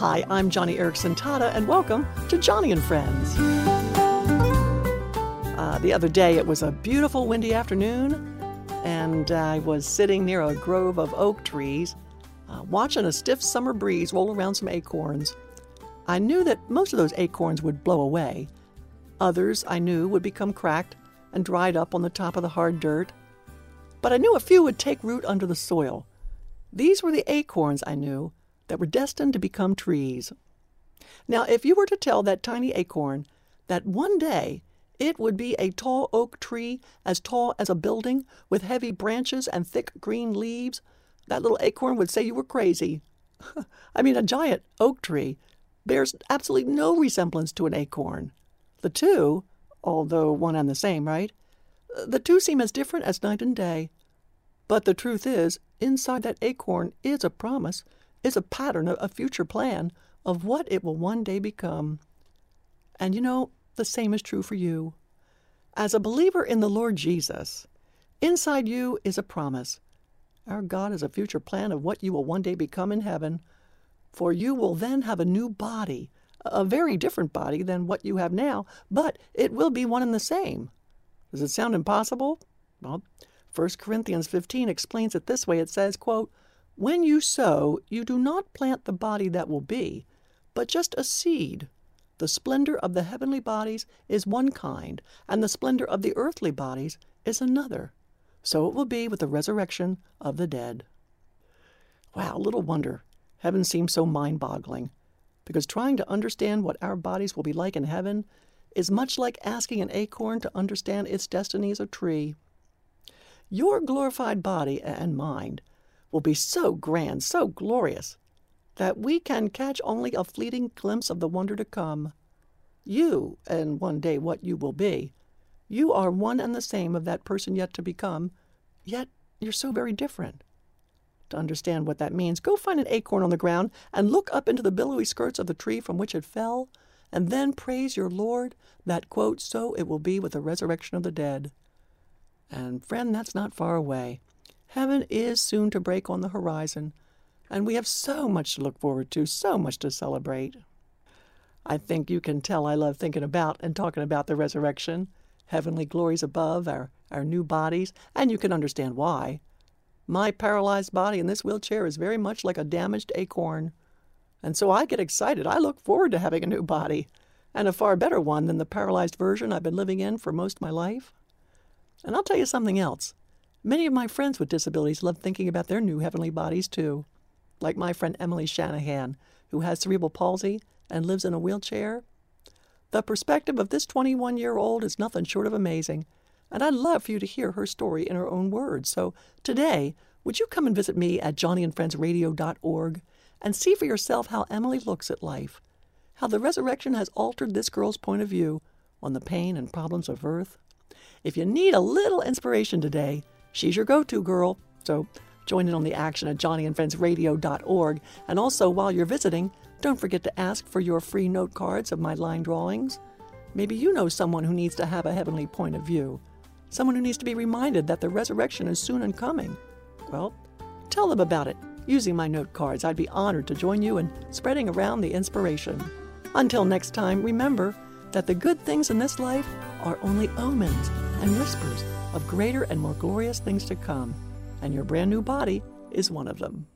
Hi, I'm Joni Eareckson Tada, and welcome to Joni and Friends. Uh, the other day, it was a beautiful windy afternoon, and I was sitting near a grove of oak trees, uh, watching a stiff summer breeze roll around some acorns. I knew that most of those acorns would blow away. Others, I knew, would become cracked and dried up on the top of the hard dirt. But I knew a few would take root under the soil. These were the acorns, I knew, that were destined to become trees. Now, if you were to tell that tiny acorn that one day it would be a tall oak tree as tall as a building with heavy branches and thick green leaves, that little acorn would say you were crazy. I mean, a giant oak tree bears absolutely no resemblance to an acorn. The two, although one and the same, right? The two seem as different as night and day. But the truth is, inside that acorn is a promise is a pattern, a future plan of what it will one day become. And you know, the same is true for you. As a believer in the Lord Jesus, inside you is a promise. Our God has a future plan of what you will one day become in heaven, for you will then have a new body, a very different body than what you have now, but it will be one and the same. Does it sound impossible? Well, 1 Corinthians 15 explains it this way. It says, quote, when you sow, you do not plant the body that will be, but just a seed. The splendor of the heavenly bodies is one kind, and the splendor of the earthly bodies is another. So it will be with the resurrection of the dead. Wow, little wonder. Heaven seems so mind boggling, because trying to understand what our bodies will be like in heaven is much like asking an acorn to understand its destiny as a tree. Your glorified body and mind will be so grand, so glorious, that we can catch only a fleeting glimpse of the wonder to come. You, and one day what you will be, you are one and the same of that person yet to become, yet you're so very different. To understand what that means, go find an acorn on the ground and look up into the billowy skirts of the tree from which it fell, and then praise your Lord that, quote, so it will be with the resurrection of the dead. And friend, that's not far away. Heaven is soon to break on the horizon, and we have so much to look forward to, so much to celebrate. I think you can tell I love thinking about and talking about the resurrection, heavenly glories above, our, our new bodies, and you can understand why. My paralyzed body in this wheelchair is very much like a damaged acorn. And so I get excited. I look forward to having a new body, and a far better one than the paralyzed version I've been living in for most of my life. And I'll tell you something else. Many of my friends with disabilities love thinking about their new heavenly bodies too, like my friend Emily Shanahan, who has cerebral palsy and lives in a wheelchair. The perspective of this 21 year old is nothing short of amazing, and I'd love for you to hear her story in her own words. So today, would you come and visit me at joniandfriendsradio.org and see for yourself how Emily looks at life, how the resurrection has altered this girl's point of view on the pain and problems of earth? If you need a little inspiration today, She's your go to girl. So join in on the action at joniandfriendsradio.org. And also, while you're visiting, don't forget to ask for your free note cards of my line drawings. Maybe you know someone who needs to have a heavenly point of view, someone who needs to be reminded that the resurrection is soon and coming. Well, tell them about it using my note cards. I'd be honored to join you in spreading around the inspiration. Until next time, remember that the good things in this life are only omens and whispers of greater and more glorious things to come, and your brand new body is one of them.